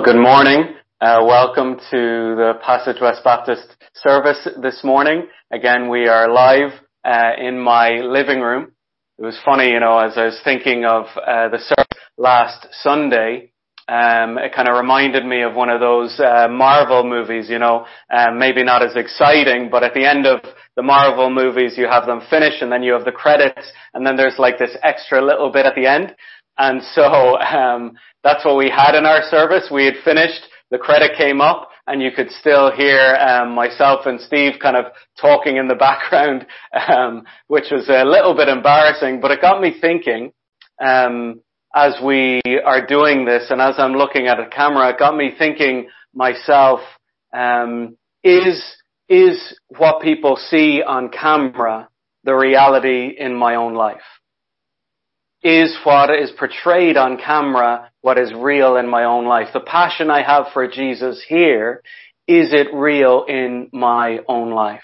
Well, good morning. Uh, welcome to the Passage West Baptist service this morning. Again, we are live uh, in my living room. It was funny, you know, as I was thinking of uh, the service last Sunday, um, it kind of reminded me of one of those uh, Marvel movies, you know, um, maybe not as exciting, but at the end of the Marvel movies, you have them finish, and then you have the credits, and then there's like this extra little bit at the end. And so um, that's what we had in our service. We had finished, the credit came up, and you could still hear um, myself and Steve kind of talking in the background, um, which was a little bit embarrassing. But it got me thinking um, as we are doing this, and as I'm looking at a camera, it got me thinking myself: um, is is what people see on camera the reality in my own life? Is what is portrayed on camera what is real in my own life. The passion I have for Jesus here, is it real in my own life?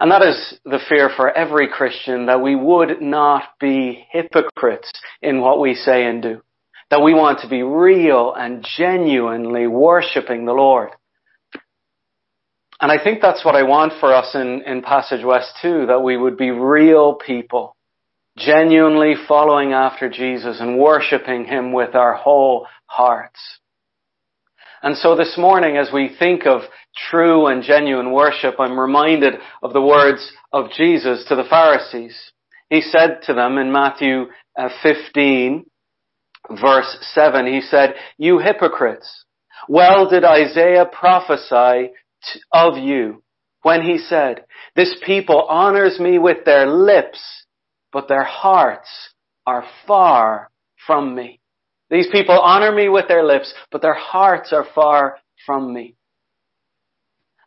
And that is the fear for every Christian that we would not be hypocrites in what we say and do. That we want to be real and genuinely worshiping the Lord. And I think that's what I want for us in, in Passage West too, that we would be real people genuinely following after Jesus and worshiping Him with our whole hearts. And so this morning, as we think of true and genuine worship, I'm reminded of the words of Jesus to the Pharisees. He said to them in Matthew uh, 15, verse 7, he said, You hypocrites, well did Isaiah prophesy of you when he said, This people honors me with their lips, but their hearts are far from me. These people honor me with their lips, but their hearts are far from me.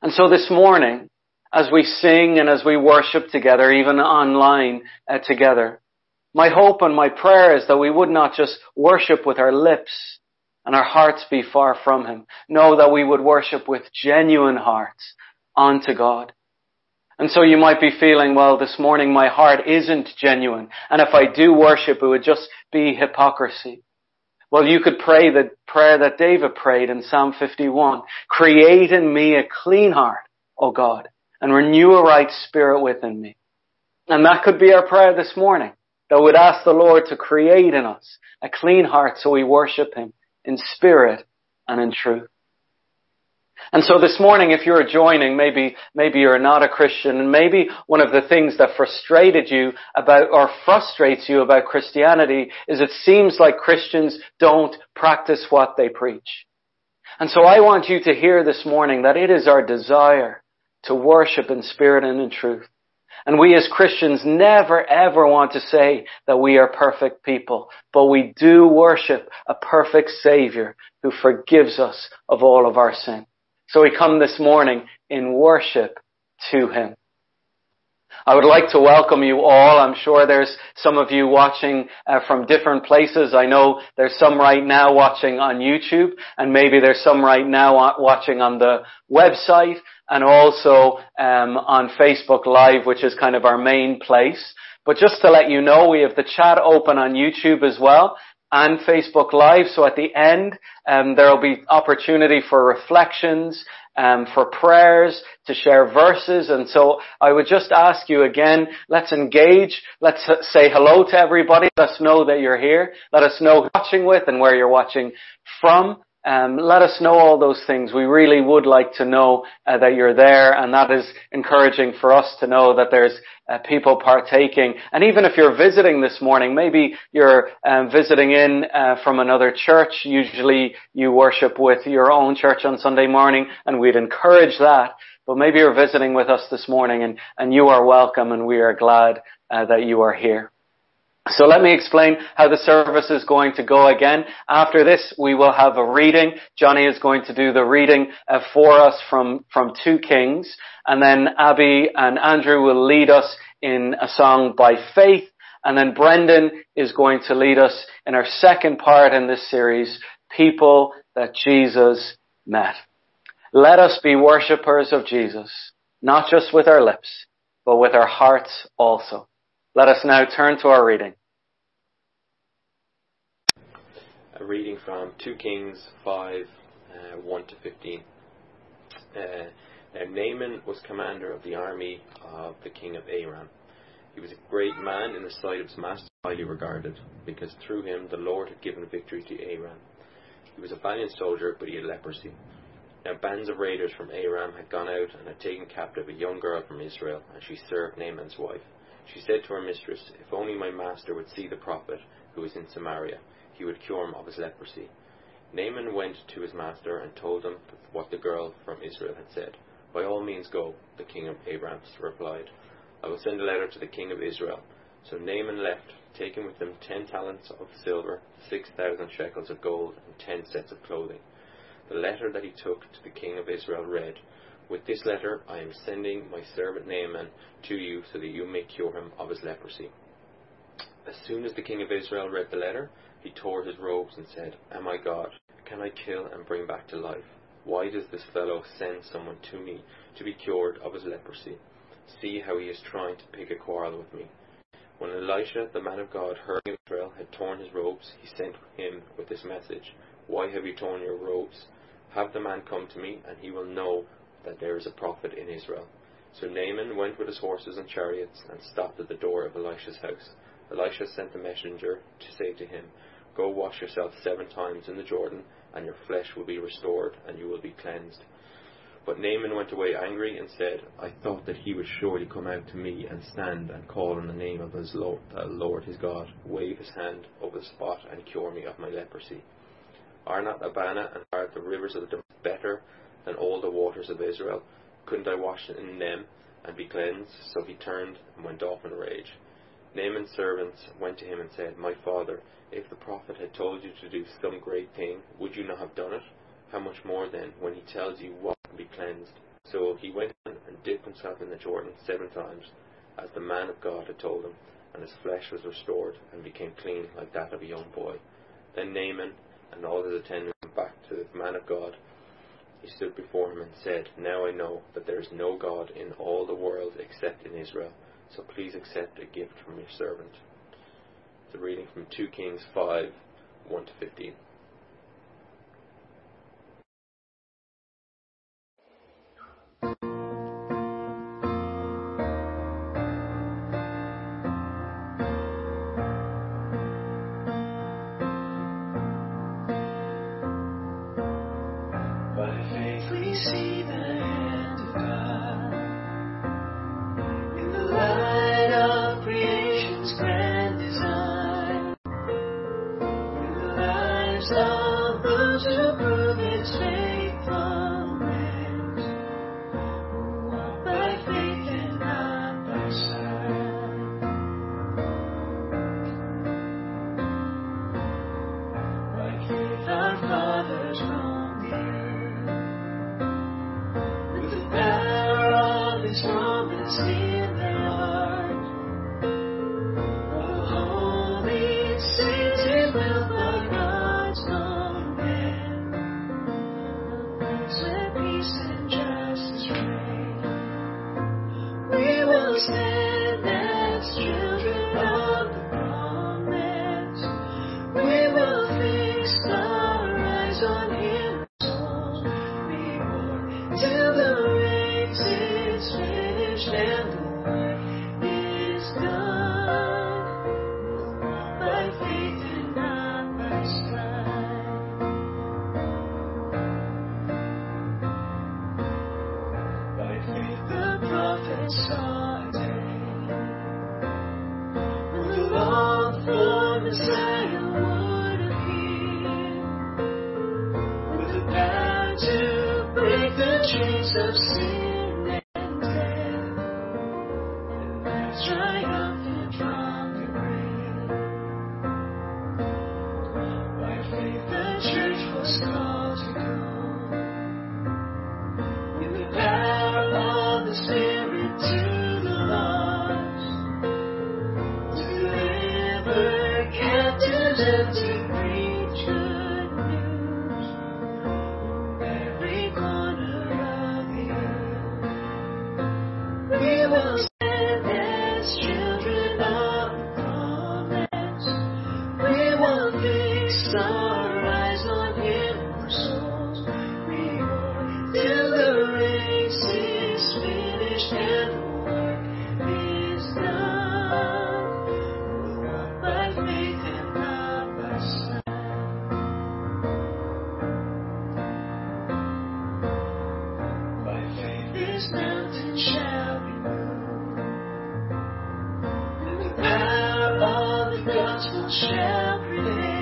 And so this morning, as we sing and as we worship together, even online uh, together, my hope and my prayer is that we would not just worship with our lips and our hearts be far from Him. No, that we would worship with genuine hearts unto God. And so you might be feeling, well, this morning my heart isn't genuine. And if I do worship, it would just be hypocrisy. Well, you could pray the prayer that David prayed in Psalm 51. Create in me a clean heart, O God, and renew a right spirit within me. And that could be our prayer this morning. That we'd ask the Lord to create in us a clean heart so we worship Him in spirit and in truth. And so this morning, if you're joining, maybe, maybe you're not a Christian, and maybe one of the things that frustrated you about, or frustrates you about Christianity is it seems like Christians don't practice what they preach. And so I want you to hear this morning that it is our desire to worship in spirit and in truth. And we as Christians never ever want to say that we are perfect people, but we do worship a perfect Savior who forgives us of all of our sin. So we come this morning in worship to Him. I would like to welcome you all. I'm sure there's some of you watching uh, from different places. I know there's some right now watching on YouTube and maybe there's some right now watching on the website and also um, on Facebook Live, which is kind of our main place. But just to let you know, we have the chat open on YouTube as well and Facebook Live. So at the end, um, there will be opportunity for reflections, um, for prayers, to share verses. And so I would just ask you again, let's engage. Let's say hello to everybody. Let us know that you're here. Let us know watching with and where you're watching from. Um, let us know all those things. We really would like to know uh, that you're there, and that is encouraging for us to know that there's uh, people partaking. And even if you're visiting this morning, maybe you're um, visiting in uh, from another church. Usually, you worship with your own church on Sunday morning, and we'd encourage that. But maybe you're visiting with us this morning, and, and you are welcome, and we are glad uh, that you are here. So let me explain how the service is going to go again. After this, we will have a reading. Johnny is going to do the reading uh, for us from, from 2 Kings. And then Abby and Andrew will lead us in a song by faith. And then Brendan is going to lead us in our second part in this series, People That Jesus Met. Let us be worshippers of Jesus, not just with our lips, but with our hearts also. Let us now turn to our reading. A reading from 2 Kings 5 uh, 1 to 15. Uh, now Naaman was commander of the army of the king of Aram. He was a great man in the sight of his master, highly regarded, because through him the Lord had given victory to Aram. He was a valiant soldier, but he had leprosy. Now bands of raiders from Aram had gone out and had taken captive a young girl from Israel, and she served Naaman's wife. She said to her mistress, If only my master would see the prophet who is in Samaria, he would cure him of his leprosy. Naaman went to his master and told him what the girl from Israel had said. By all means go, the king of Aram replied. I will send a letter to the king of Israel. So Naaman left, taking with him ten talents of silver, six thousand shekels of gold, and ten sets of clothing. The letter that he took to the king of Israel read, With this letter I am sending my servant Naaman to you so that you may cure him of his leprosy. As soon as the king of Israel read the letter, he tore his robes and said, Am I God? Can I kill and bring back to life? Why does this fellow send someone to me to be cured of his leprosy? See how he is trying to pick a quarrel with me. When Elisha, the man of God, heard Israel had torn his robes, he sent him with this message Why have you torn your robes? Have the man come to me, and he will know that there is a prophet in Israel. So Naaman went with his horses and chariots and stopped at the door of Elisha's house. Elisha sent a messenger to say to him, Go wash yourself seven times in the Jordan, and your flesh will be restored, and you will be cleansed. But Naaman went away angry and said, I thought that he would surely come out to me and stand and call on the name of his Lord, Lord his God, wave his hand over the spot and cure me of my leprosy. Are not Abana and are the rivers of the better than all the waters of Israel? Couldn't I wash in them and be cleansed? So he turned and went off in a rage. Naaman's servants went to him and said, My father, if the prophet had told you to do some great thing, would you not have done it? How much more then, when he tells you what can be cleansed? So he went and dipped himself in the Jordan seven times, as the man of God had told him, and his flesh was restored and became clean like that of a young boy. Then Naaman and all his attendants went back to the man of God. He stood before him and said, Now I know that there is no God in all the world except in Israel, so please accept a gift from your servant. The reading from 2 Kings 5 1 to 15. Our gospel shall prevail.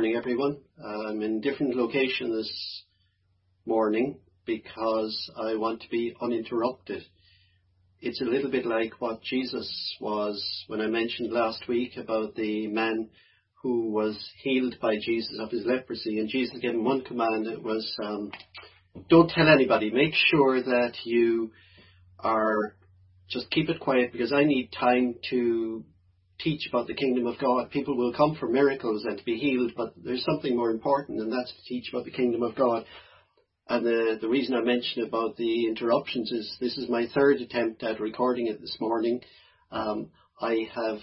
Morning, everyone. I'm in different location this morning because I want to be uninterrupted. It's a little bit like what Jesus was when I mentioned last week about the man who was healed by Jesus of his leprosy, and Jesus gave him one command. It was, um, "Don't tell anybody. Make sure that you are just keep it quiet because I need time to teach about the kingdom of God. People will come for miracles and to be healed, but there's something more important, and that's to teach about the kingdom of God. And the, the reason I mentioned about the interruptions is this is my third attempt at recording it this morning. Um, I have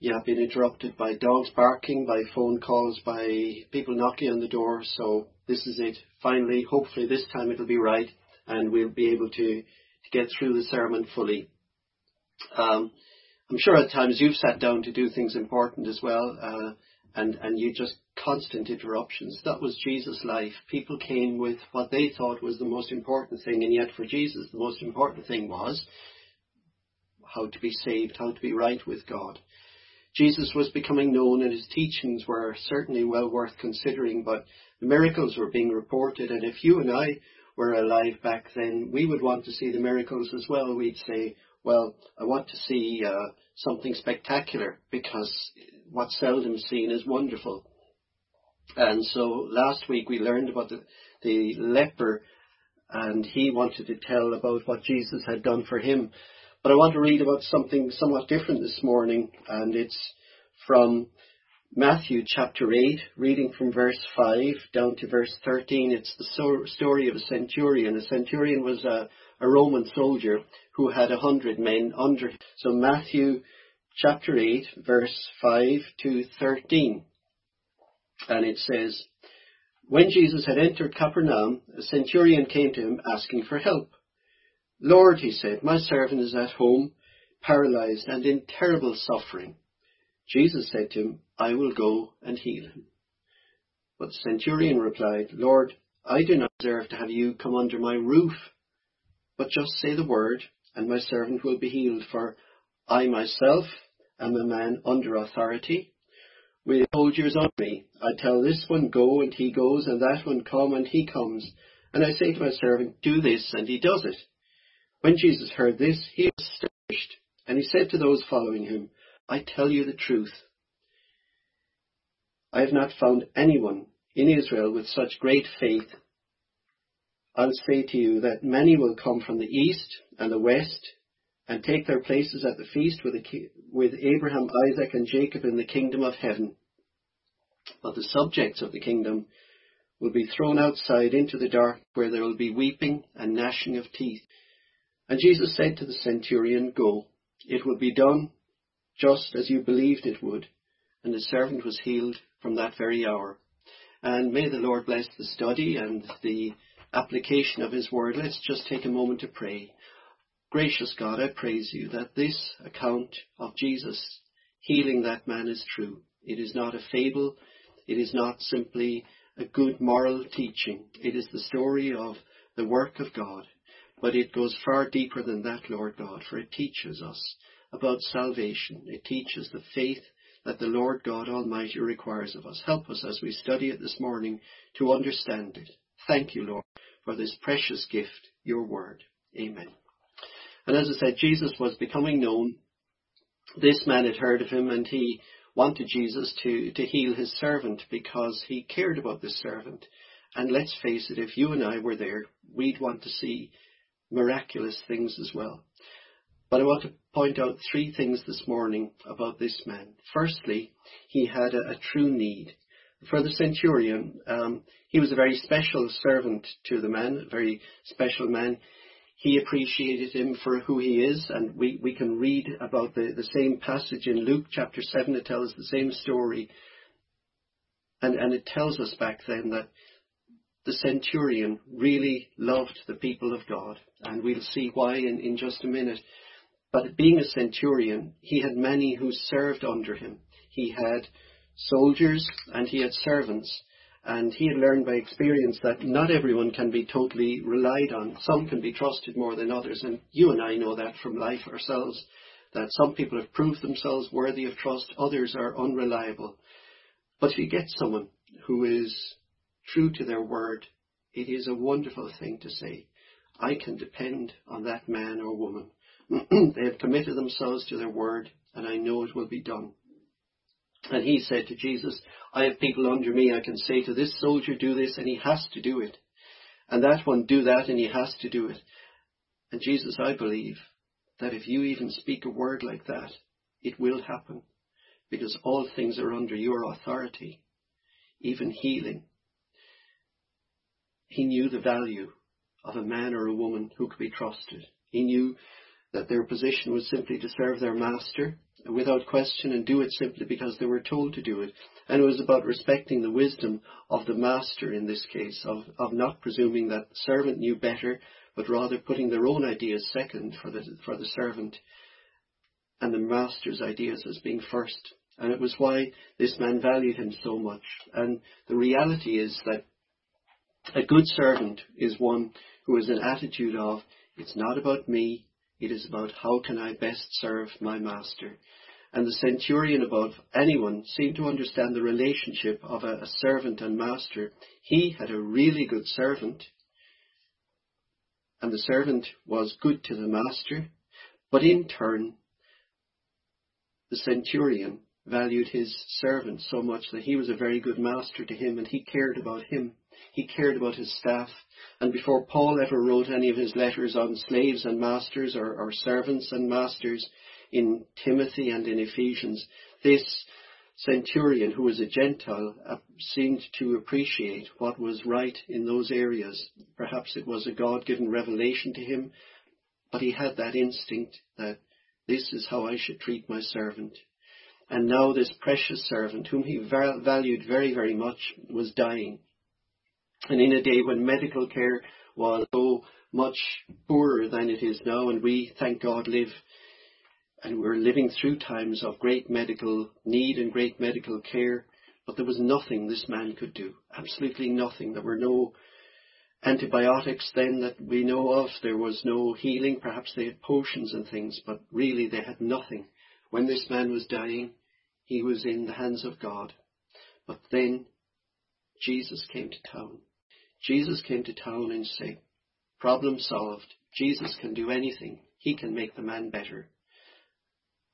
yeah, been interrupted by dogs barking, by phone calls, by people knocking on the door. So this is it. Finally, hopefully this time it'll be right and we'll be able to, to get through the sermon fully. Um, I'm sure at times you've sat down to do things important as well, uh, and, and you just constant interruptions. That was Jesus' life. People came with what they thought was the most important thing, and yet for Jesus, the most important thing was how to be saved, how to be right with God. Jesus was becoming known and his teachings were certainly well worth considering, but the miracles were being reported, and if you and I were alive back then, we would want to see the miracles as well. We'd say, well, I want to see uh, something spectacular because what's seldom seen is wonderful. And so last week we learned about the, the leper and he wanted to tell about what Jesus had done for him. But I want to read about something somewhat different this morning and it's from Matthew chapter 8, reading from verse 5 down to verse 13. It's the so- story of a centurion. A centurion was a, a Roman soldier who had a hundred men under him. So Matthew chapter 8, verse 5 to 13. And it says, When Jesus had entered Capernaum, a centurion came to him asking for help. Lord, he said, my servant is at home, paralyzed and in terrible suffering. Jesus said to him, I will go and heal him. But the centurion replied, Lord, I do not deserve to have you come under my roof, but just say the word, and my servant will be healed, for I myself am a man under authority, with soldiers on me. I tell this one, go, and he goes, and that one, come, and he comes. And I say to my servant, do this, and he does it. When Jesus heard this, he was astonished, and he said to those following him, I tell you the truth. I have not found anyone in Israel with such great faith. I'll say to you that many will come from the east and the west and take their places at the feast with, the, with Abraham, Isaac, and Jacob in the kingdom of heaven. But the subjects of the kingdom will be thrown outside into the dark where there will be weeping and gnashing of teeth. And Jesus said to the centurion, Go, it will be done just as you believed it would. And the servant was healed from that very hour. And may the Lord bless the study and the application of His word. Let's just take a moment to pray. Gracious God, I praise you that this account of Jesus healing that man is true. It is not a fable. It is not simply a good moral teaching. It is the story of the work of God. But it goes far deeper than that, Lord God, for it teaches us about salvation. It teaches the faith that the Lord God Almighty requires of us. Help us as we study it this morning to understand it. Thank you, Lord, for this precious gift, your word. Amen. And as I said, Jesus was becoming known. This man had heard of him and he wanted Jesus to, to heal his servant because he cared about this servant. And let's face it, if you and I were there, we'd want to see miraculous things as well. But I want to point out three things this morning about this man. Firstly, he had a, a true need. For the centurion, um, he was a very special servant to the man, a very special man. He appreciated him for who he is, and we, we can read about the, the same passage in Luke chapter 7. It tells the same story. And, and it tells us back then that the centurion really loved the people of God, and we'll see why in, in just a minute. But being a centurion, he had many who served under him. He had soldiers and he had servants. And he had learned by experience that not everyone can be totally relied on. Some can be trusted more than others. And you and I know that from life ourselves, that some people have proved themselves worthy of trust, others are unreliable. But if you get someone who is true to their word, it is a wonderful thing to say, I can depend on that man or woman. they have committed themselves to their word, and I know it will be done. And he said to Jesus, I have people under me. I can say to this soldier, do this, and he has to do it. And that one, do that, and he has to do it. And Jesus, I believe that if you even speak a word like that, it will happen. Because all things are under your authority, even healing. He knew the value of a man or a woman who could be trusted. He knew that their position was simply to serve their master without question and do it simply because they were told to do it. And it was about respecting the wisdom of the master in this case, of, of not presuming that the servant knew better, but rather putting their own ideas second for the, for the servant and the master's ideas as being first. And it was why this man valued him so much. And the reality is that a good servant is one who has an attitude of, it's not about me, it is about how can I best serve my master. And the centurion above anyone seemed to understand the relationship of a, a servant and master. He had a really good servant, and the servant was good to the master, but in turn, the centurion valued his servant so much that he was a very good master to him and he cared about him. He cared about his staff. And before Paul ever wrote any of his letters on slaves and masters or, or servants and masters in Timothy and in Ephesians, this centurion who was a Gentile uh, seemed to appreciate what was right in those areas. Perhaps it was a God-given revelation to him, but he had that instinct that this is how I should treat my servant. And now this precious servant, whom he valued very, very much, was dying. And in a day when medical care was so much poorer than it is now, and we, thank God, live and we're living through times of great medical need and great medical care, but there was nothing this man could do. Absolutely nothing. There were no antibiotics then that we know of. There was no healing. Perhaps they had potions and things, but really they had nothing. When this man was dying, he was in the hands of God. But then Jesus came to town. Jesus came to town and said, problem solved. Jesus can do anything. He can make the man better.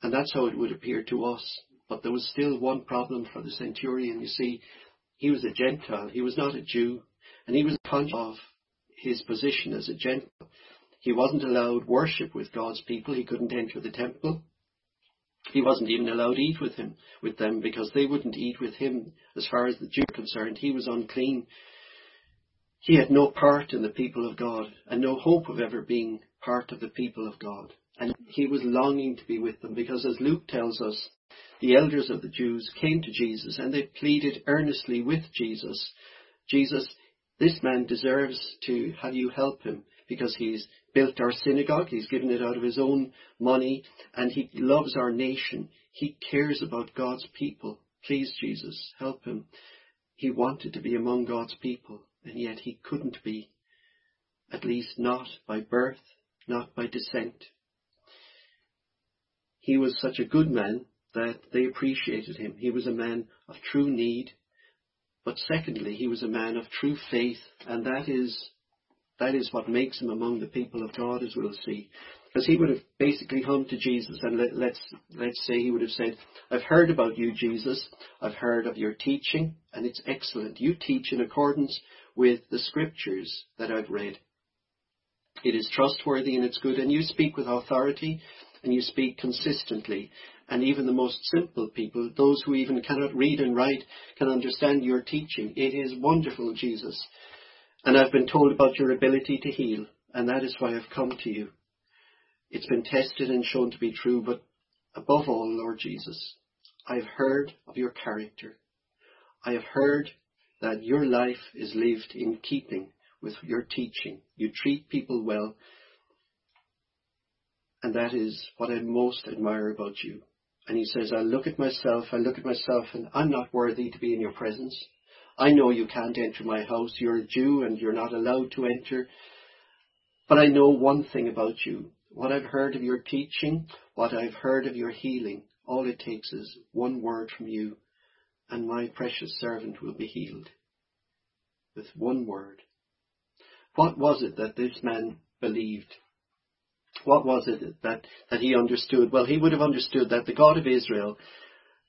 And that's how it would appear to us. But there was still one problem for the centurion. You see, he was a Gentile. He was not a Jew. And he was conscious of his position as a Gentile. He wasn't allowed worship with God's people. He couldn't enter the temple. He wasn't even allowed to eat with him, with them, because they wouldn't eat with him as far as the Jew concerned. He was unclean. He had no part in the people of God and no hope of ever being part of the people of God. And he was longing to be with them because as Luke tells us, the elders of the Jews came to Jesus and they pleaded earnestly with Jesus, Jesus, this man deserves to have you help him because he's built our synagogue, he's given it out of his own money, and he loves our nation. He cares about God's people. Please, Jesus, help him. He wanted to be among God's people and yet he couldn't be. at least not by birth, not by descent. He was such a good man that they appreciated him. He was a man of true need, but secondly, he was a man of true faith, and that is that is what makes him among the people of God, as we'll see. Because he would have basically come to Jesus and let, let's, let's say he would have said, I've heard about you, Jesus. I've heard of your teaching and it's excellent. You teach in accordance with the scriptures that I've read. It is trustworthy and it's good and you speak with authority and you speak consistently. And even the most simple people, those who even cannot read and write, can understand your teaching. It is wonderful, Jesus. And I've been told about your ability to heal, and that is why I've come to you. It's been tested and shown to be true, but above all, Lord Jesus, I have heard of your character. I have heard that your life is lived in keeping with your teaching. You treat people well, and that is what I most admire about you. And he says, I look at myself, I look at myself, and I'm not worthy to be in your presence. I know you can't enter my house. You're a Jew and you're not allowed to enter. But I know one thing about you. What I've heard of your teaching, what I've heard of your healing, all it takes is one word from you, and my precious servant will be healed. With one word. What was it that this man believed? What was it that, that he understood? Well, he would have understood that the God of Israel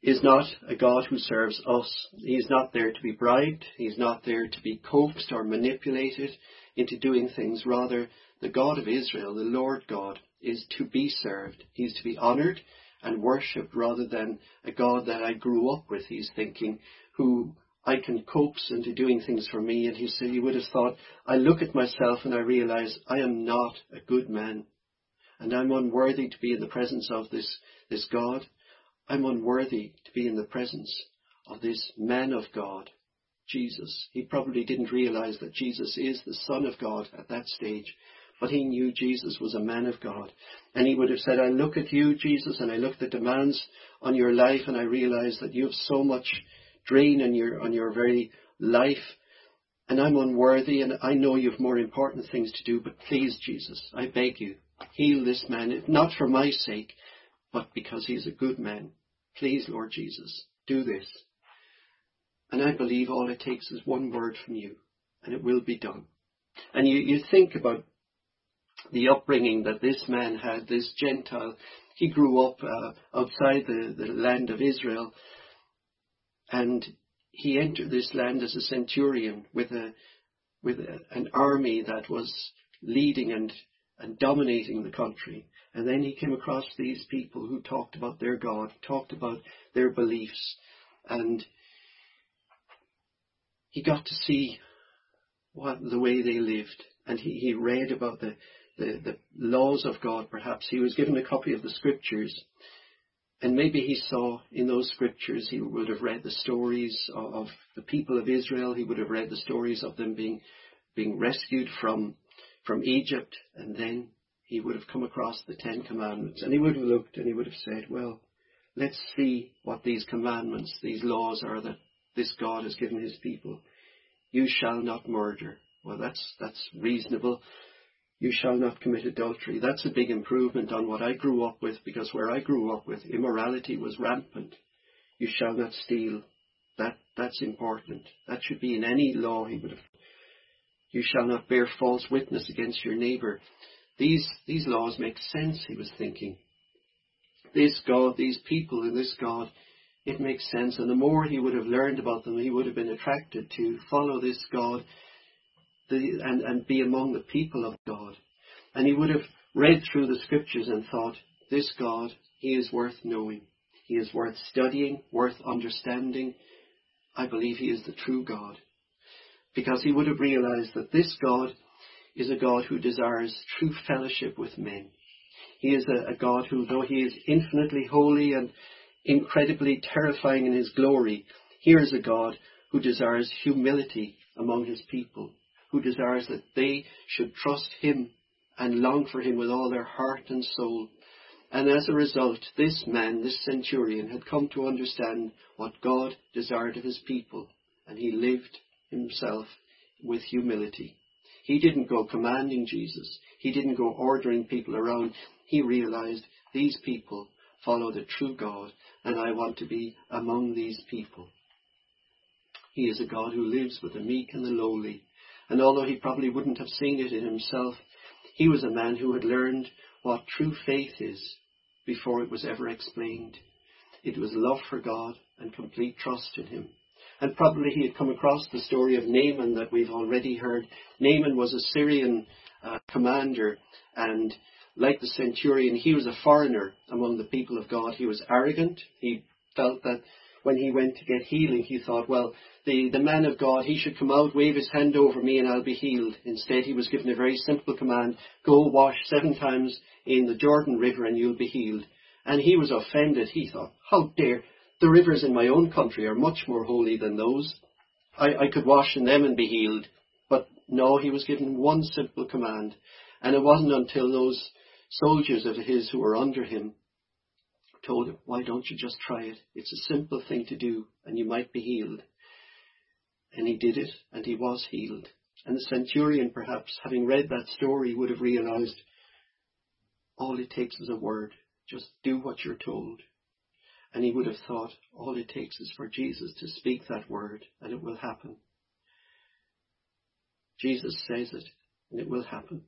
is not a God who serves us. He is not there to be bribed. He is not there to be coaxed or manipulated into doing things. Rather, the God of Israel, the Lord God, is to be served. He's to be honoured and worshipped rather than a God that I grew up with, he's thinking, who I can coax into doing things for me. And he said he would have thought, I look at myself and I realize I am not a good man. And I'm unworthy to be in the presence of this, this God. I'm unworthy to be in the presence of this man of God, Jesus. He probably didn't realize that Jesus is the Son of God at that stage, but he knew Jesus was a man of God. And he would have said, I look at you, Jesus, and I look at the demands on your life, and I realize that you have so much drain on your, on your very life, and I'm unworthy, and I know you have more important things to do, but please, Jesus, I beg you, heal this man, not for my sake, but because he's a good man. Please, Lord Jesus, do this. And I believe all it takes is one word from you, and it will be done. And you, you think about the upbringing that this man had, this Gentile. He grew up uh, outside the, the land of Israel, and he entered this land as a centurion with a with a, an army that was leading and and dominating the country. And then he came across these people who talked about their God, talked about their beliefs, and he got to see what the way they lived. And he, he read about the, the, the laws of God, perhaps. He was given a copy of the scriptures. And maybe he saw in those scriptures, he would have read the stories of, of the people of Israel. He would have read the stories of them being, being rescued from, from Egypt. And then he would have come across the Ten Commandments and he would have looked and he would have said, well, let's see what these commandments, these laws are that this God has given his people. You shall not murder. Well, that's, that's reasonable. You shall not commit adultery. That's a big improvement on what I grew up with because where I grew up with, immorality was rampant. You shall not steal. That, that's important. That should be in any law he would have. You shall not bear false witness against your neighbor. These, these laws make sense, he was thinking. This God, these people in this God, it makes sense. And the more he would have learned about them, he would have been attracted to follow this God the, and, and be among the people of God. And he would have read through the scriptures and thought, this God, he is worth knowing. He is worth studying, worth understanding. I believe he is the true God. Because he would have realized that this God is a God who desires true fellowship with men. He is a, a God who, though he is infinitely holy and incredibly terrifying in his glory, here is a God who desires humility among his people, who desires that they should trust him and long for him with all their heart and soul. And as a result, this man, this centurion, had come to understand what God desired of his people, and he lived himself with humility. He didn't go commanding Jesus. He didn't go ordering people around. He realized these people follow the true God and I want to be among these people. He is a God who lives with the meek and the lowly. And although he probably wouldn't have seen it in himself, he was a man who had learned what true faith is before it was ever explained. It was love for God and complete trust in him. And probably he had come across the story of Naaman that we've already heard. Naaman was a Syrian uh, commander and like the centurion, he was a foreigner among the people of God. He was arrogant. He felt that when he went to get healing, he thought, well, the, the man of God, he should come out, wave his hand over me, and I'll be healed. Instead, he was given a very simple command go wash seven times in the Jordan River, and you'll be healed. And he was offended. He thought, how dare the rivers in my own country are much more holy than those. I, I could wash in them and be healed. But no, he was given one simple command. And it wasn't until those soldiers of his who were under him told him, why don't you just try it? It's a simple thing to do and you might be healed. And he did it and he was healed. And the centurion perhaps, having read that story, would have realized all it takes is a word. Just do what you're told. And he would have thought all it takes is for Jesus to speak that word and it will happen. Jesus says it and it will happen.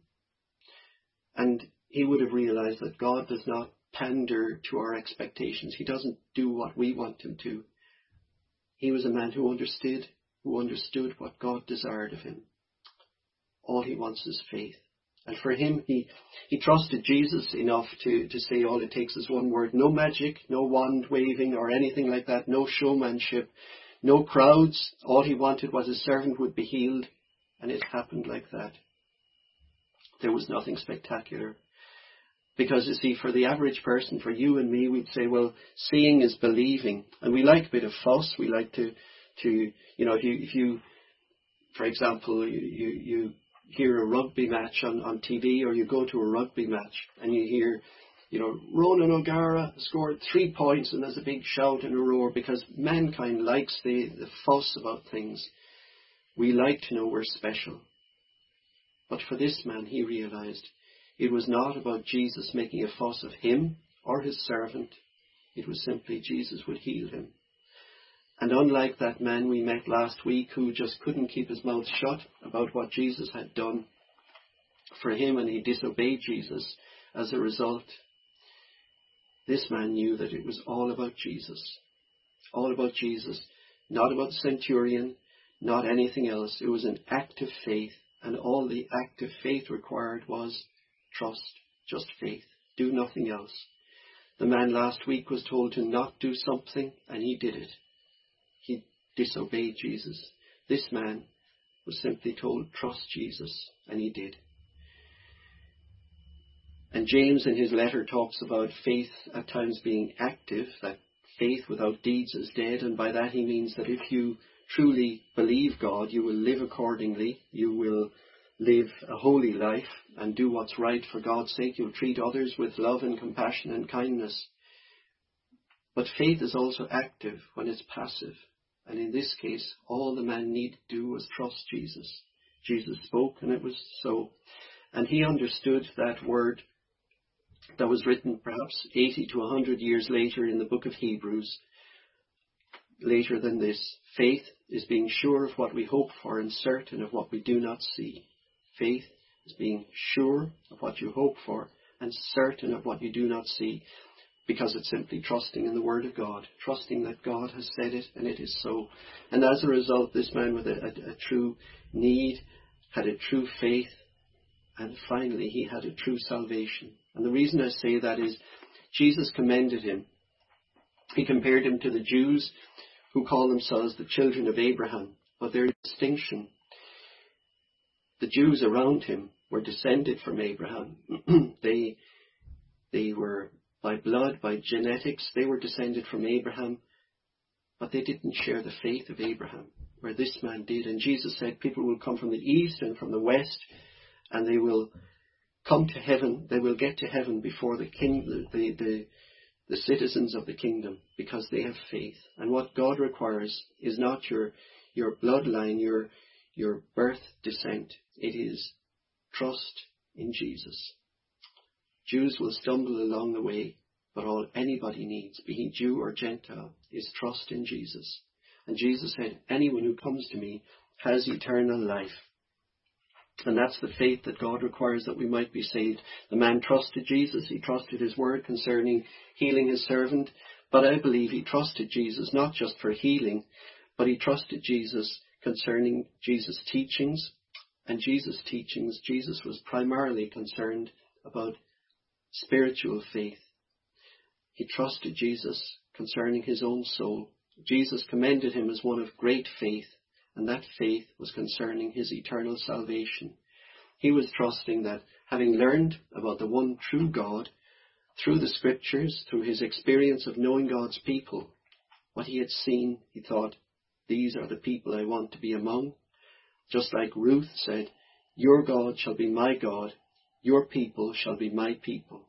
And he would have realized that God does not pander to our expectations. He doesn't do what we want him to. He was a man who understood, who understood what God desired of him. All he wants is faith. And for him, he, he trusted Jesus enough to, to say all it takes is one word. No magic, no wand waving or anything like that, no showmanship, no crowds. All he wanted was his servant would be healed. And it happened like that. There was nothing spectacular. Because you see, for the average person, for you and me, we'd say, well, seeing is believing. And we like a bit of fuss. We like to, to, you know, if you, if you, for example, you, you, you hear a rugby match on, on TV or you go to a rugby match and you hear, you know, Ronan O'Gara scored three points and there's a big shout and a roar because mankind likes the, the fuss about things. We like to know we're special. But for this man, he realized it was not about Jesus making a fuss of him or his servant. It was simply Jesus would heal him. And unlike that man we met last week who just couldn't keep his mouth shut about what Jesus had done for him and he disobeyed Jesus as a result, this man knew that it was all about Jesus. All about Jesus. Not about the centurion, not anything else. It was an act of faith and all the act of faith required was trust, just faith. Do nothing else. The man last week was told to not do something, and he did it. Disobeyed Jesus. This man was simply told, trust Jesus, and he did. And James in his letter talks about faith at times being active, that faith without deeds is dead, and by that he means that if you truly believe God, you will live accordingly, you will live a holy life and do what's right for God's sake. You'll treat others with love and compassion and kindness. But faith is also active when it's passive. And in this case, all the man needed to do was trust Jesus. Jesus spoke and it was so. And he understood that word that was written perhaps 80 to 100 years later in the book of Hebrews. Later than this, faith is being sure of what we hope for and certain of what we do not see. Faith is being sure of what you hope for and certain of what you do not see because it's simply trusting in the Word of God, trusting that God has said it and it is so. And as a result, this man with a, a, a true need had a true faith and finally he had a true salvation. And the reason I say that is Jesus commended him. He compared him to the Jews who call themselves the children of Abraham, but their distinction the Jews around him were descended from Abraham. they, they were by blood, by genetics, they were descended from Abraham, but they didn't share the faith of Abraham, where this man did. And Jesus said people will come from the east and from the west, and they will come to heaven, they will get to heaven before the king, the, the, the citizens of the kingdom, because they have faith. And what God requires is not your, your bloodline, your, your birth descent. It is trust in Jesus. Jews will stumble along the way, but all anybody needs, be he Jew or Gentile, is trust in Jesus. And Jesus said, anyone who comes to me has eternal life. And that's the faith that God requires that we might be saved. The man trusted Jesus. He trusted his word concerning healing his servant. But I believe he trusted Jesus not just for healing, but he trusted Jesus concerning Jesus' teachings. And Jesus' teachings, Jesus was primarily concerned about spiritual faith. He trusted Jesus concerning his own soul. Jesus commended him as one of great faith, and that faith was concerning his eternal salvation. He was trusting that having learned about the one true God through the scriptures, through his experience of knowing God's people, what he had seen, he thought, these are the people I want to be among. Just like Ruth said, Your God shall be my God, your people shall be my people.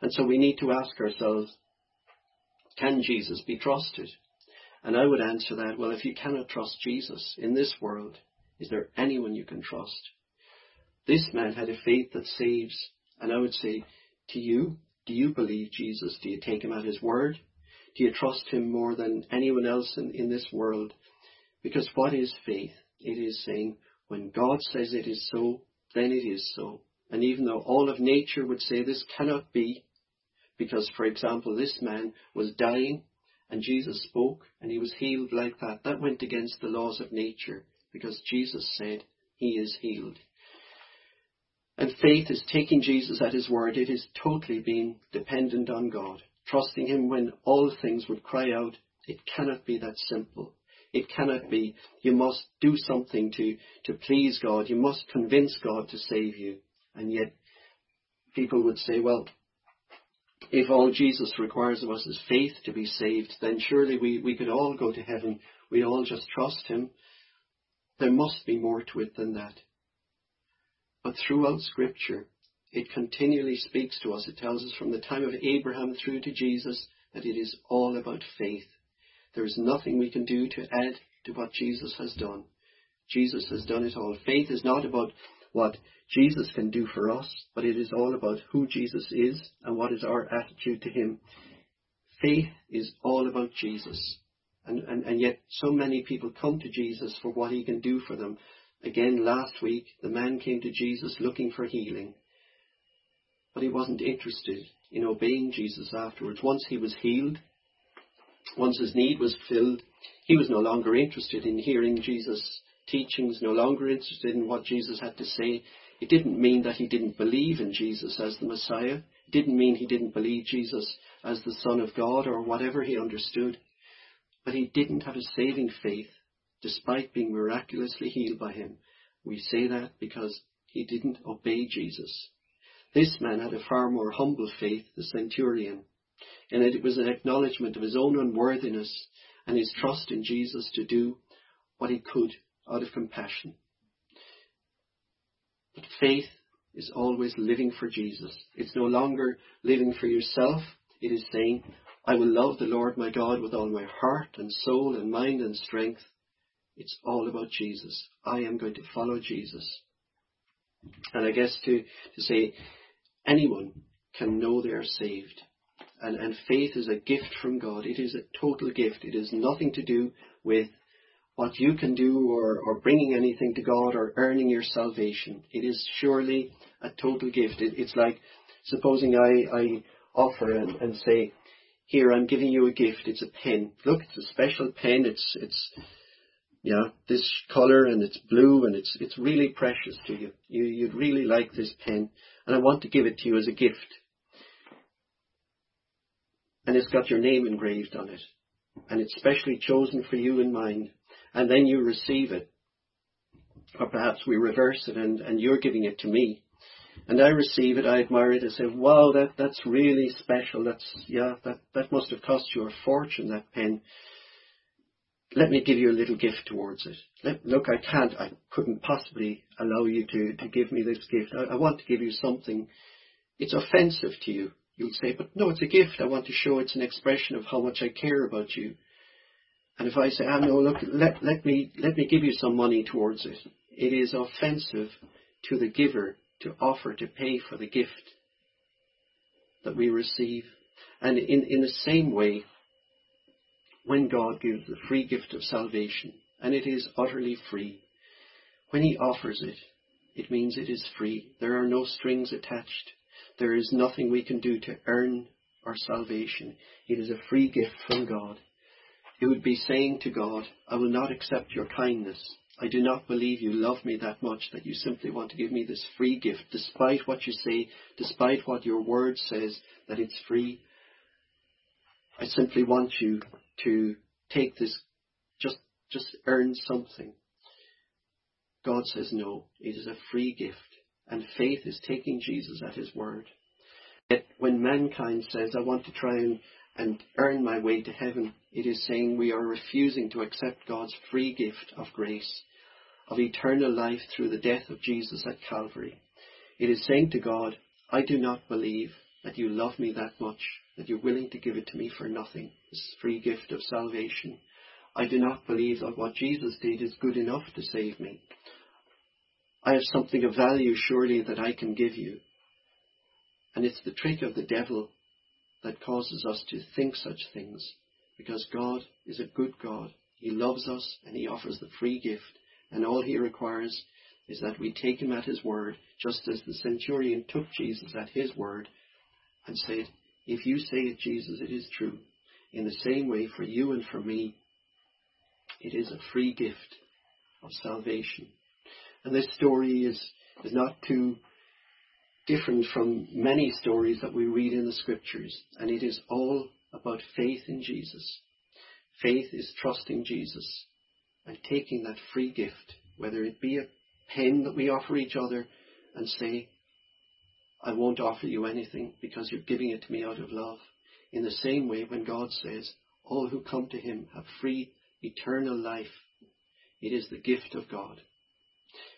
And so we need to ask ourselves, can Jesus be trusted? And I would answer that, well, if you cannot trust Jesus in this world, is there anyone you can trust? This man had a faith that saves. And I would say to you, do you believe Jesus? Do you take him at his word? Do you trust him more than anyone else in, in this world? Because what is faith? It is saying, when God says it is so, then it is so. And even though all of nature would say this cannot be, because, for example, this man was dying and Jesus spoke and he was healed like that, that went against the laws of nature because Jesus said he is healed. And faith is taking Jesus at his word. It is totally being dependent on God, trusting him when all things would cry out. It cannot be that simple. It cannot be, you must do something to, to please God. You must convince God to save you. And yet, people would say, well, if all Jesus requires of us is faith to be saved, then surely we, we could all go to heaven. We all just trust Him. There must be more to it than that. But throughout Scripture, it continually speaks to us. It tells us from the time of Abraham through to Jesus that it is all about faith. There is nothing we can do to add to what Jesus has done. Jesus has done it all. Faith is not about what Jesus can do for us, but it is all about who Jesus is and what is our attitude to Him. Faith is all about Jesus. And, and, and yet so many people come to Jesus for what He can do for them. Again, last week, the man came to Jesus looking for healing, but he wasn't interested in obeying Jesus afterwards. Once he was healed, once his need was filled, he was no longer interested in hearing Jesus' teachings, no longer interested in what Jesus had to say. It didn't mean that he didn't believe in Jesus as the Messiah. It didn't mean he didn't believe Jesus as the Son of God or whatever he understood. But he didn't have a saving faith despite being miraculously healed by him. We say that because he didn't obey Jesus. This man had a far more humble faith, the centurion, and it was an acknowledgement of his own unworthiness and his trust in Jesus to do what he could out of compassion. But faith is always living for Jesus. It's no longer living for yourself. It is saying, I will love the Lord my God with all my heart and soul and mind and strength. It's all about Jesus. I am going to follow Jesus. And I guess to, to say anyone can know they are saved. And, and faith is a gift from God. It is a total gift. It has nothing to do with what you can do or, or bringing anything to God or earning your salvation. It is surely a total gift. It, it's like supposing I, I offer and, and say, here I'm giving you a gift. It's a pen. Look, it's a special pen. It's it's yeah this color and it's blue and it's it's really precious to you. You you'd really like this pen, and I want to give it to you as a gift and it's got your name engraved on it. And it's specially chosen for you in mind. And then you receive it. Or perhaps we reverse it and, and you're giving it to me. And I receive it, I admire it, I say, wow, that, that's really special. That's, yeah, that, that must have cost you a fortune, that pen. Let me give you a little gift towards it. Let, look, I can't, I couldn't possibly allow you to, to give me this gift. I, I want to give you something. It's offensive to you you would say, but no, it's a gift. I want to show it's an expression of how much I care about you. And if I say, ah, no, look, let, let me, let me give you some money towards it. it is offensive to the giver to offer to pay for the gift that we receive. And in, in the same way, when God gives the free gift of salvation, and it is utterly free, when He offers it, it means it is free. There are no strings attached. There is nothing we can do to earn our salvation. It is a free gift from God. It would be saying to God, I will not accept your kindness. I do not believe you love me that much that you simply want to give me this free gift, despite what you say, despite what your word says, that it's free. I simply want you to take this, just, just earn something. God says no, it is a free gift. And faith is taking Jesus at his word. Yet when mankind says, I want to try and, and earn my way to heaven, it is saying we are refusing to accept God's free gift of grace, of eternal life through the death of Jesus at Calvary. It is saying to God, I do not believe that you love me that much, that you're willing to give it to me for nothing, this free gift of salvation. I do not believe that what Jesus did is good enough to save me. I have something of value surely that I can give you. And it's the trick of the devil that causes us to think such things because God is a good God. He loves us and He offers the free gift and all He requires is that we take Him at His word just as the centurion took Jesus at His word and said, if you say it, Jesus, it is true. In the same way for you and for me, it is a free gift of salvation. And this story is, is not too different from many stories that we read in the scriptures. And it is all about faith in Jesus. Faith is trusting Jesus and taking that free gift, whether it be a pen that we offer each other and say, I won't offer you anything because you're giving it to me out of love. In the same way, when God says, all who come to him have free, eternal life, it is the gift of God.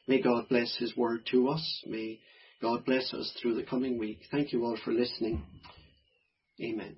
May God bless his word to us. May God bless us through the coming week. Thank you all for listening. Amen.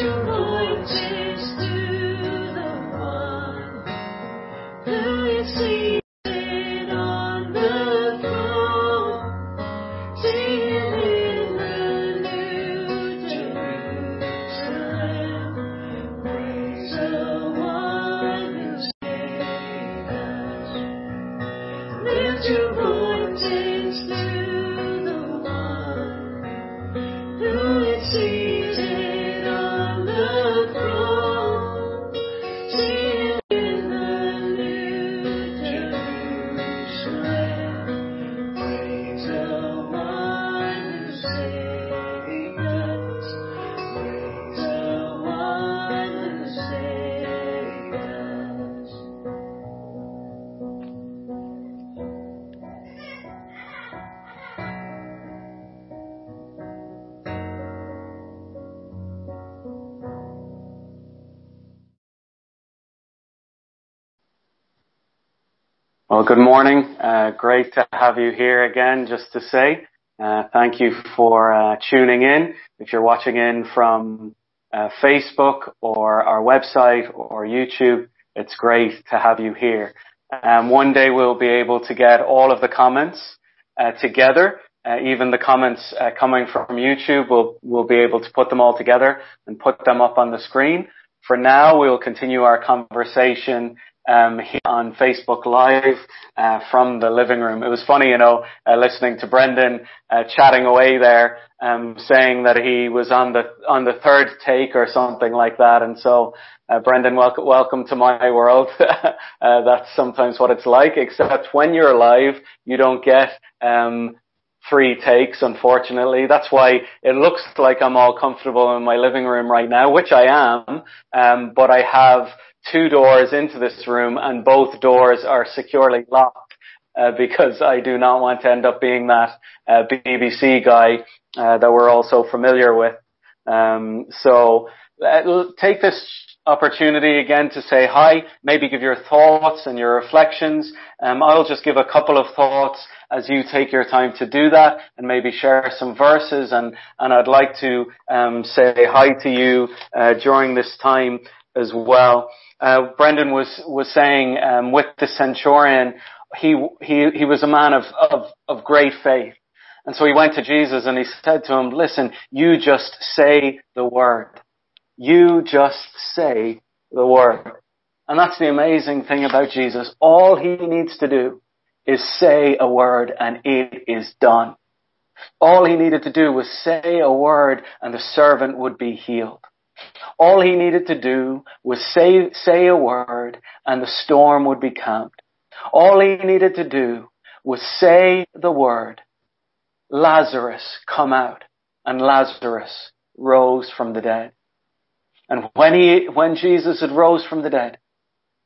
Lift your voices good morning. Uh, great to have you here again, just to say. Uh, thank you for uh, tuning in. If you're watching in from uh, Facebook or our website or YouTube, it's great to have you here. Um, one day we'll be able to get all of the comments together. Even the comments coming from YouTube, we'll be able to put them all together and put them up on the screen. For now, we'll continue our conversation um, here on Facebook Live uh, from the living room. It was funny, you know, uh, listening to Brendan uh, chatting away there, um, saying that he was on the on the third take or something like that. And so, uh, Brendan, welcome welcome to my world. uh, that's sometimes what it's like. Except when you're live, you don't get um, three takes, unfortunately. That's why it looks like I'm all comfortable in my living room right now, which I am. Um, but I have two doors into this room and both doors are securely locked. Uh, because I do not want to end up being that uh, BBC guy uh, that we're all so familiar with. Um, so take this opportunity again to say hi, maybe give your thoughts and your reflections. Um, I'll just give a couple of thoughts as you take your time to do that and maybe share some verses and, and I'd like to um, say hi to you uh, during this time as well. Uh, Brendan was, was saying um, with the centurion, he, he, he was a man of, of, of great faith. And so he went to Jesus and he said to him, listen, you just say the word. You just say the word. And that's the amazing thing about Jesus. All he needs to do is say a word and it is done. All he needed to do was say a word and the servant would be healed. All he needed to do was say, say a word and the storm would be calmed. All he needed to do was say the word, Lazarus come out, and Lazarus rose from the dead. And when he, when Jesus had rose from the dead,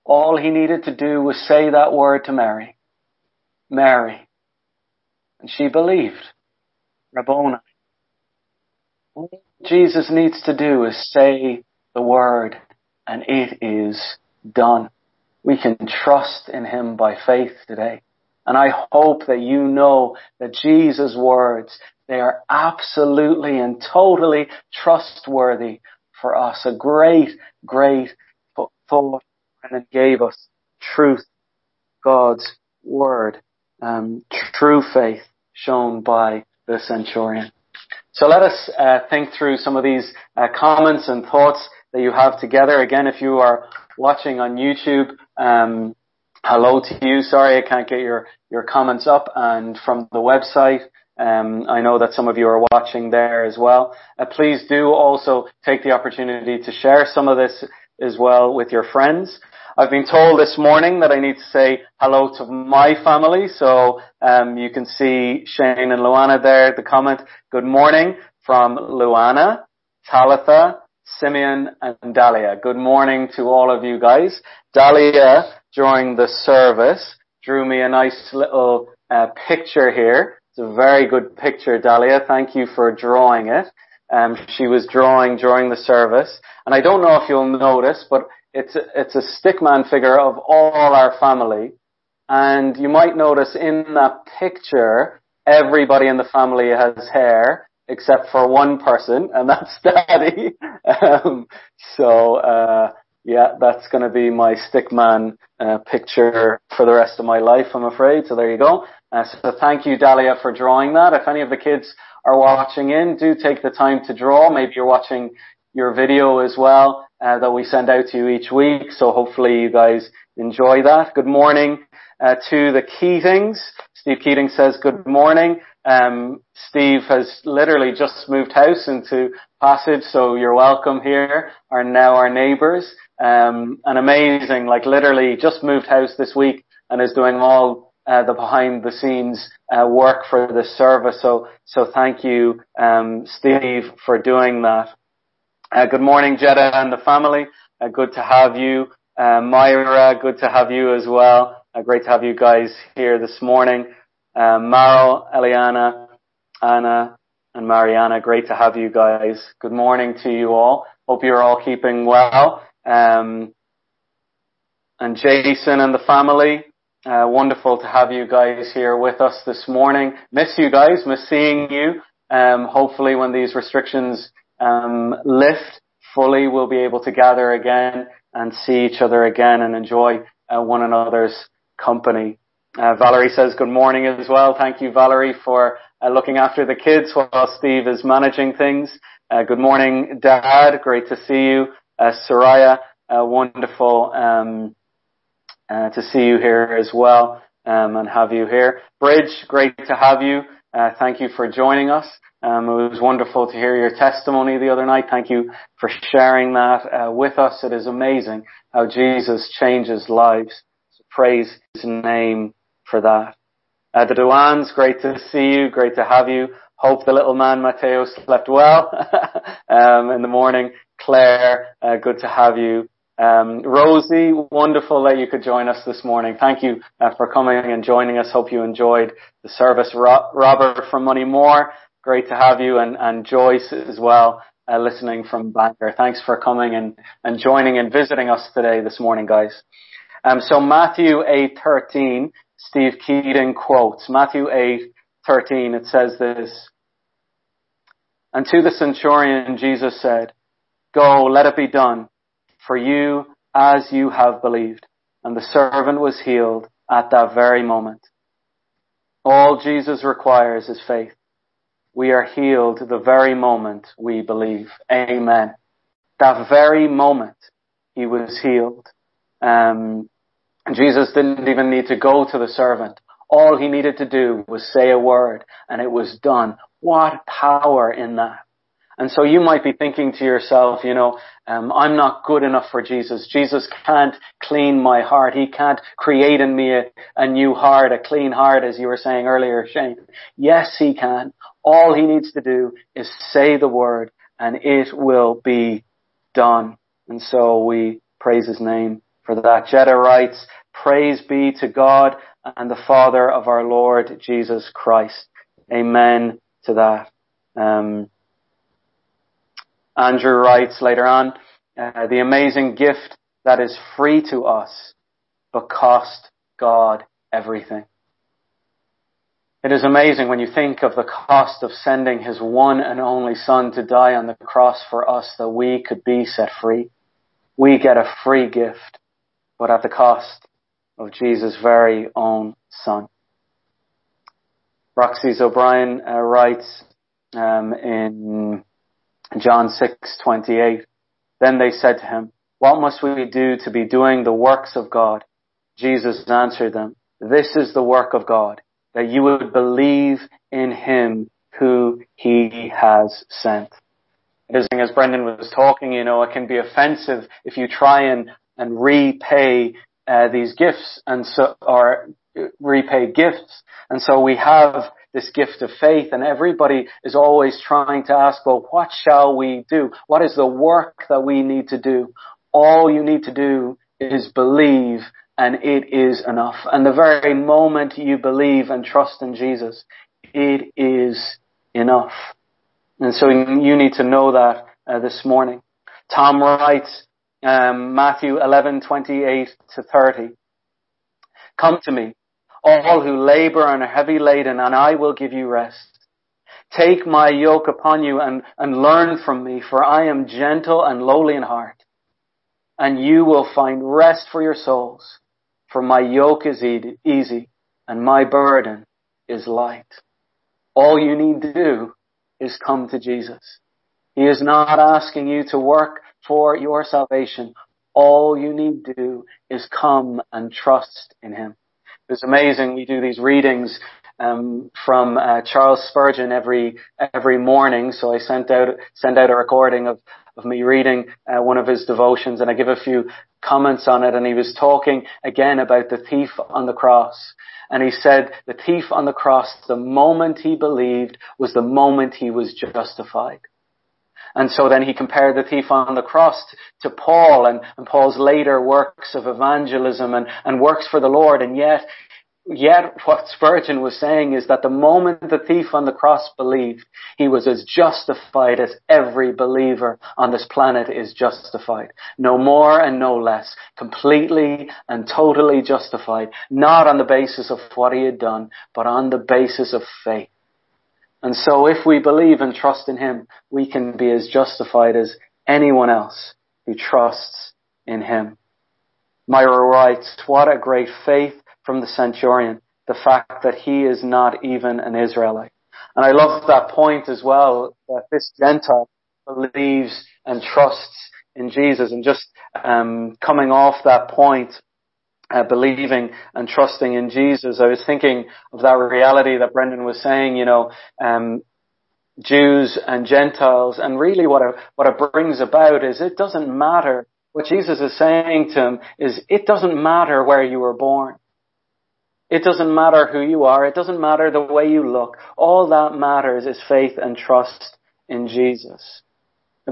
all he needed to do was say that word to Mary. Mary. And she believed. Rabboni. Jesus needs to do is say the word and it is done. We can trust in him by faith today. And I hope that you know that Jesus' words, they are absolutely and totally trustworthy for us. A great, great thought and it gave us truth, God's word, um, true faith shown by the centurion. So let us uh, think through some of these uh, comments and thoughts that you have together. Again, if you are watching on YouTube, um, hello to you. Sorry I can't get your, your comments up and from the website. Um, I know that some of you are watching there as well. Uh, please do also take the opportunity to share some of this as well with your friends. I've been told this morning that I need to say hello to my family, so um, you can see Shane and Luana there. The comment: "Good morning from Luana, Talitha, Simeon, and Dahlia." Good morning to all of you guys. Dahlia, during the service, drew me a nice little uh, picture here. It's a very good picture, Dahlia. Thank you for drawing it. Um, she was drawing during the service, and I don't know if you'll notice, but it's a, it's a stickman figure of all our family. And you might notice in that picture, everybody in the family has hair except for one person, and that's Daddy. um, so uh, yeah, that's going to be my stickman uh, picture for the rest of my life, I'm afraid. So there you go. Uh, so thank you, Dahlia, for drawing that. If any of the kids are watching in, do take the time to draw. Maybe you're watching your video as well uh, that we send out to you each week. So hopefully you guys enjoy that. Good morning uh, to the Keatings. Steve Keating says good morning. Um, Steve has literally just moved house into Passage, so you're welcome here. Are now our neighbours. Um, and amazing, like literally just moved house this week and is doing all uh, the behind the scenes uh, work for the service. So, so thank you, um, Steve, for doing that. Uh, good morning, Jetta and the family. Uh, good to have you. Uh, Myra, good to have you as well. Uh, great to have you guys here this morning. Uh, Maro, Eliana, Anna, and Mariana, great to have you guys. Good morning to you all. Hope you're all keeping well. Um, and Jason and the family, uh, wonderful to have you guys here with us this morning. Miss you guys, miss seeing you. Um, hopefully when these restrictions um, lift fully, we'll be able to gather again and see each other again and enjoy uh, one another's company. Uh, Valerie says good morning as well. Thank you, Valerie, for uh, looking after the kids while Steve is managing things. Uh, good morning, Dad. Great to see you. Uh, Soraya, uh, wonderful um, to see you here as well um, and have you here. Bridge, great to have you. Thank you for joining us. Um, it was wonderful to hear your testimony the other night. Thank you for sharing that uh, with us. It is amazing how Jesus changes lives. So praise His name for that. Uh, the Duans, great to see you. Great to have you. Hope the little man Mateo slept well um, in the morning. Claire, uh, good to have you. Um, Rosie, wonderful that you could join us this morning. Thank you uh, for coming and joining us. Hope you enjoyed the service. Ro- Robert from Moneymore, great to have you, and, and Joyce as well, uh, listening from Bangor. Thanks for coming and, and joining and visiting us today this morning, guys. Um, so Matthew 8:13, Steve Keating quotes Matthew 8:13. It says this. And to the centurion, Jesus said, Go, let it be done for you as you have believed. And the servant was healed at that very moment. All Jesus requires is faith. We are healed the very moment we believe. Amen. That very moment he was healed. Um, Jesus didn't even need to go to the servant. All he needed to do was say a word and it was done. What power in that. And so you might be thinking to yourself, you know, um, I'm not good enough for Jesus. Jesus can't clean my heart. He can't create in me a, a new heart, a clean heart, as you were saying earlier, Shane. Yes, he can. All he needs to do is say the word and it will be done. And so we praise his name for that. Jetta writes, praise be to God and the Father of our Lord Jesus Christ. Amen to that. Um, Andrew writes later on, uh, the amazing gift that is free to us, but cost God everything. It is amazing when you think of the cost of sending his one and only son to die on the cross for us that we could be set free. We get a free gift, but at the cost of Jesus' very own son. Roxy's O'Brien uh, writes um, in John 6:28. Then they said to him, "What must we do to be doing the works of God?" Jesus answered them, "This is the work of God, that you would believe in him who he has sent." As Brendan was talking, you know, it can be offensive if you try and and repay uh, these gifts and so or repay gifts. And so we have this gift of faith and everybody is always trying to ask, well, what shall we do? What is the work that we need to do? All you need to do is believe and it is enough. And the very moment you believe and trust in Jesus, it is enough. And so you need to know that uh, this morning. Tom writes, um, Matthew 11, 28 to 30. Come to me, all who labor and are heavy laden, and I will give you rest. Take my yoke upon you and, and learn from me, for I am gentle and lowly in heart, and you will find rest for your souls. For my yoke is easy and my burden is light. All you need to do is come to Jesus. He is not asking you to work for your salvation. All you need to do is come and trust in Him. It's amazing. We do these readings um, from uh, Charles Spurgeon every every morning. So I sent out send out a recording of of me reading uh, one of his devotions, and I give a few comments on it. And he was talking again about the thief on the cross, and he said the thief on the cross, the moment he believed, was the moment he was justified. And so then he compared the thief on the cross to Paul and, and Paul's later works of evangelism and, and works for the Lord. And yet Yet what Spurgeon was saying is that the moment the thief on the cross believed, he was as justified as every believer on this planet is justified. No more and no less. Completely and totally justified. Not on the basis of what he had done, but on the basis of faith. And so if we believe and trust in him, we can be as justified as anyone else who trusts in him. Myra writes, what a great faith from the centurion, the fact that he is not even an Israelite. And I love that point as well, that this Gentile believes and trusts in Jesus. And just um, coming off that point, uh, believing and trusting in Jesus, I was thinking of that reality that Brendan was saying, you know, um, Jews and Gentiles, and really what it, what it brings about is it doesn't matter. What Jesus is saying to him is it doesn't matter where you were born. It doesn't matter who you are. It doesn't matter the way you look. All that matters is faith and trust in Jesus.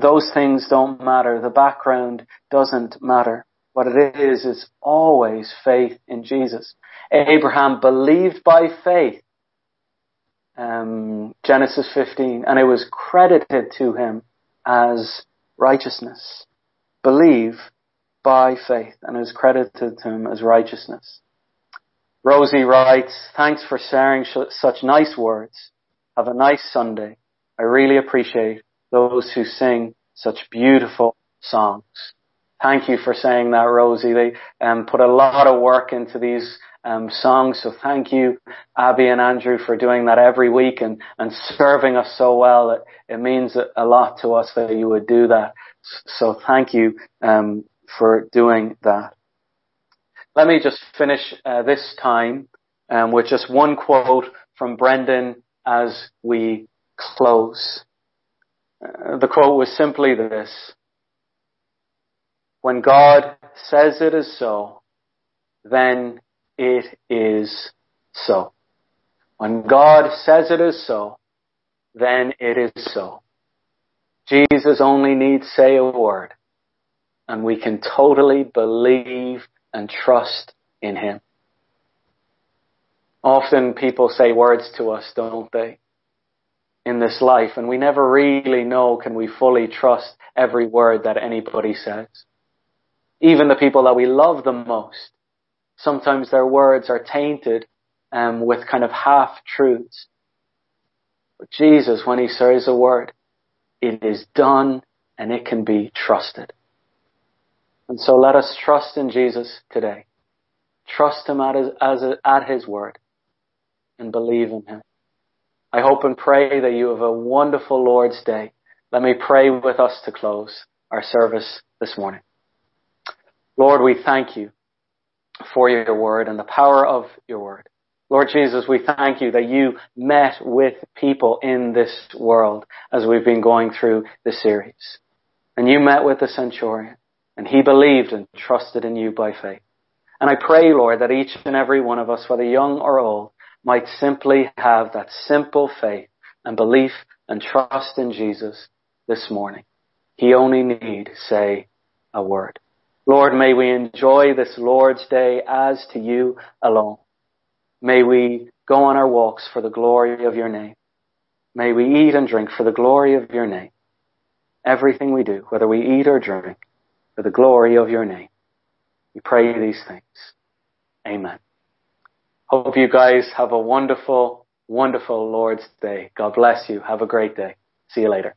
Those things don't matter. The background doesn't matter. What it is, is always faith in Jesus. Abraham believed by faith. Um, Genesis 15, and it was credited to him as righteousness. Believe by faith, and it was credited to him as righteousness. Rosie writes, thanks for sharing sh- such nice words. Have a nice Sunday. I really appreciate those who sing such beautiful songs. Thank you for saying that, Rosie. They um, put a lot of work into these um, songs, so thank you, Abby and Andrew, for doing that every week and, and serving us so well. It, it means a lot to us that you would do that. So thank you um, for doing that. Let me just finish uh, this time um, with just one quote from Brendan as we close. Uh, the quote was simply this. When God says it is so, then it is so. When God says it is so, then it is so. Jesus only needs say a word and we can totally believe and trust in Him. Often people say words to us, don't they? In this life, and we never really know can we fully trust every word that anybody says. Even the people that we love the most, sometimes their words are tainted um, with kind of half truths. But Jesus, when He says a word, it is done and it can be trusted. And so let us trust in Jesus today. Trust Him at His, a, at His word and believe in Him. I hope and pray that you have a wonderful Lord's Day. Let me pray with us to close our service this morning. Lord, we thank you for your word and the power of your word. Lord Jesus, we thank you that you met with people in this world as we've been going through the series. And you met with the centurion. And he believed and trusted in you by faith. And I pray, Lord, that each and every one of us, whether young or old, might simply have that simple faith and belief and trust in Jesus this morning. He only need say a word. Lord, may we enjoy this Lord's Day as to you alone. May we go on our walks for the glory of your name. May we eat and drink for the glory of your name. Everything we do, whether we eat or drink, for the glory of your name. We pray these things. Amen. Hope you guys have a wonderful, wonderful Lord's Day. God bless you. Have a great day. See you later.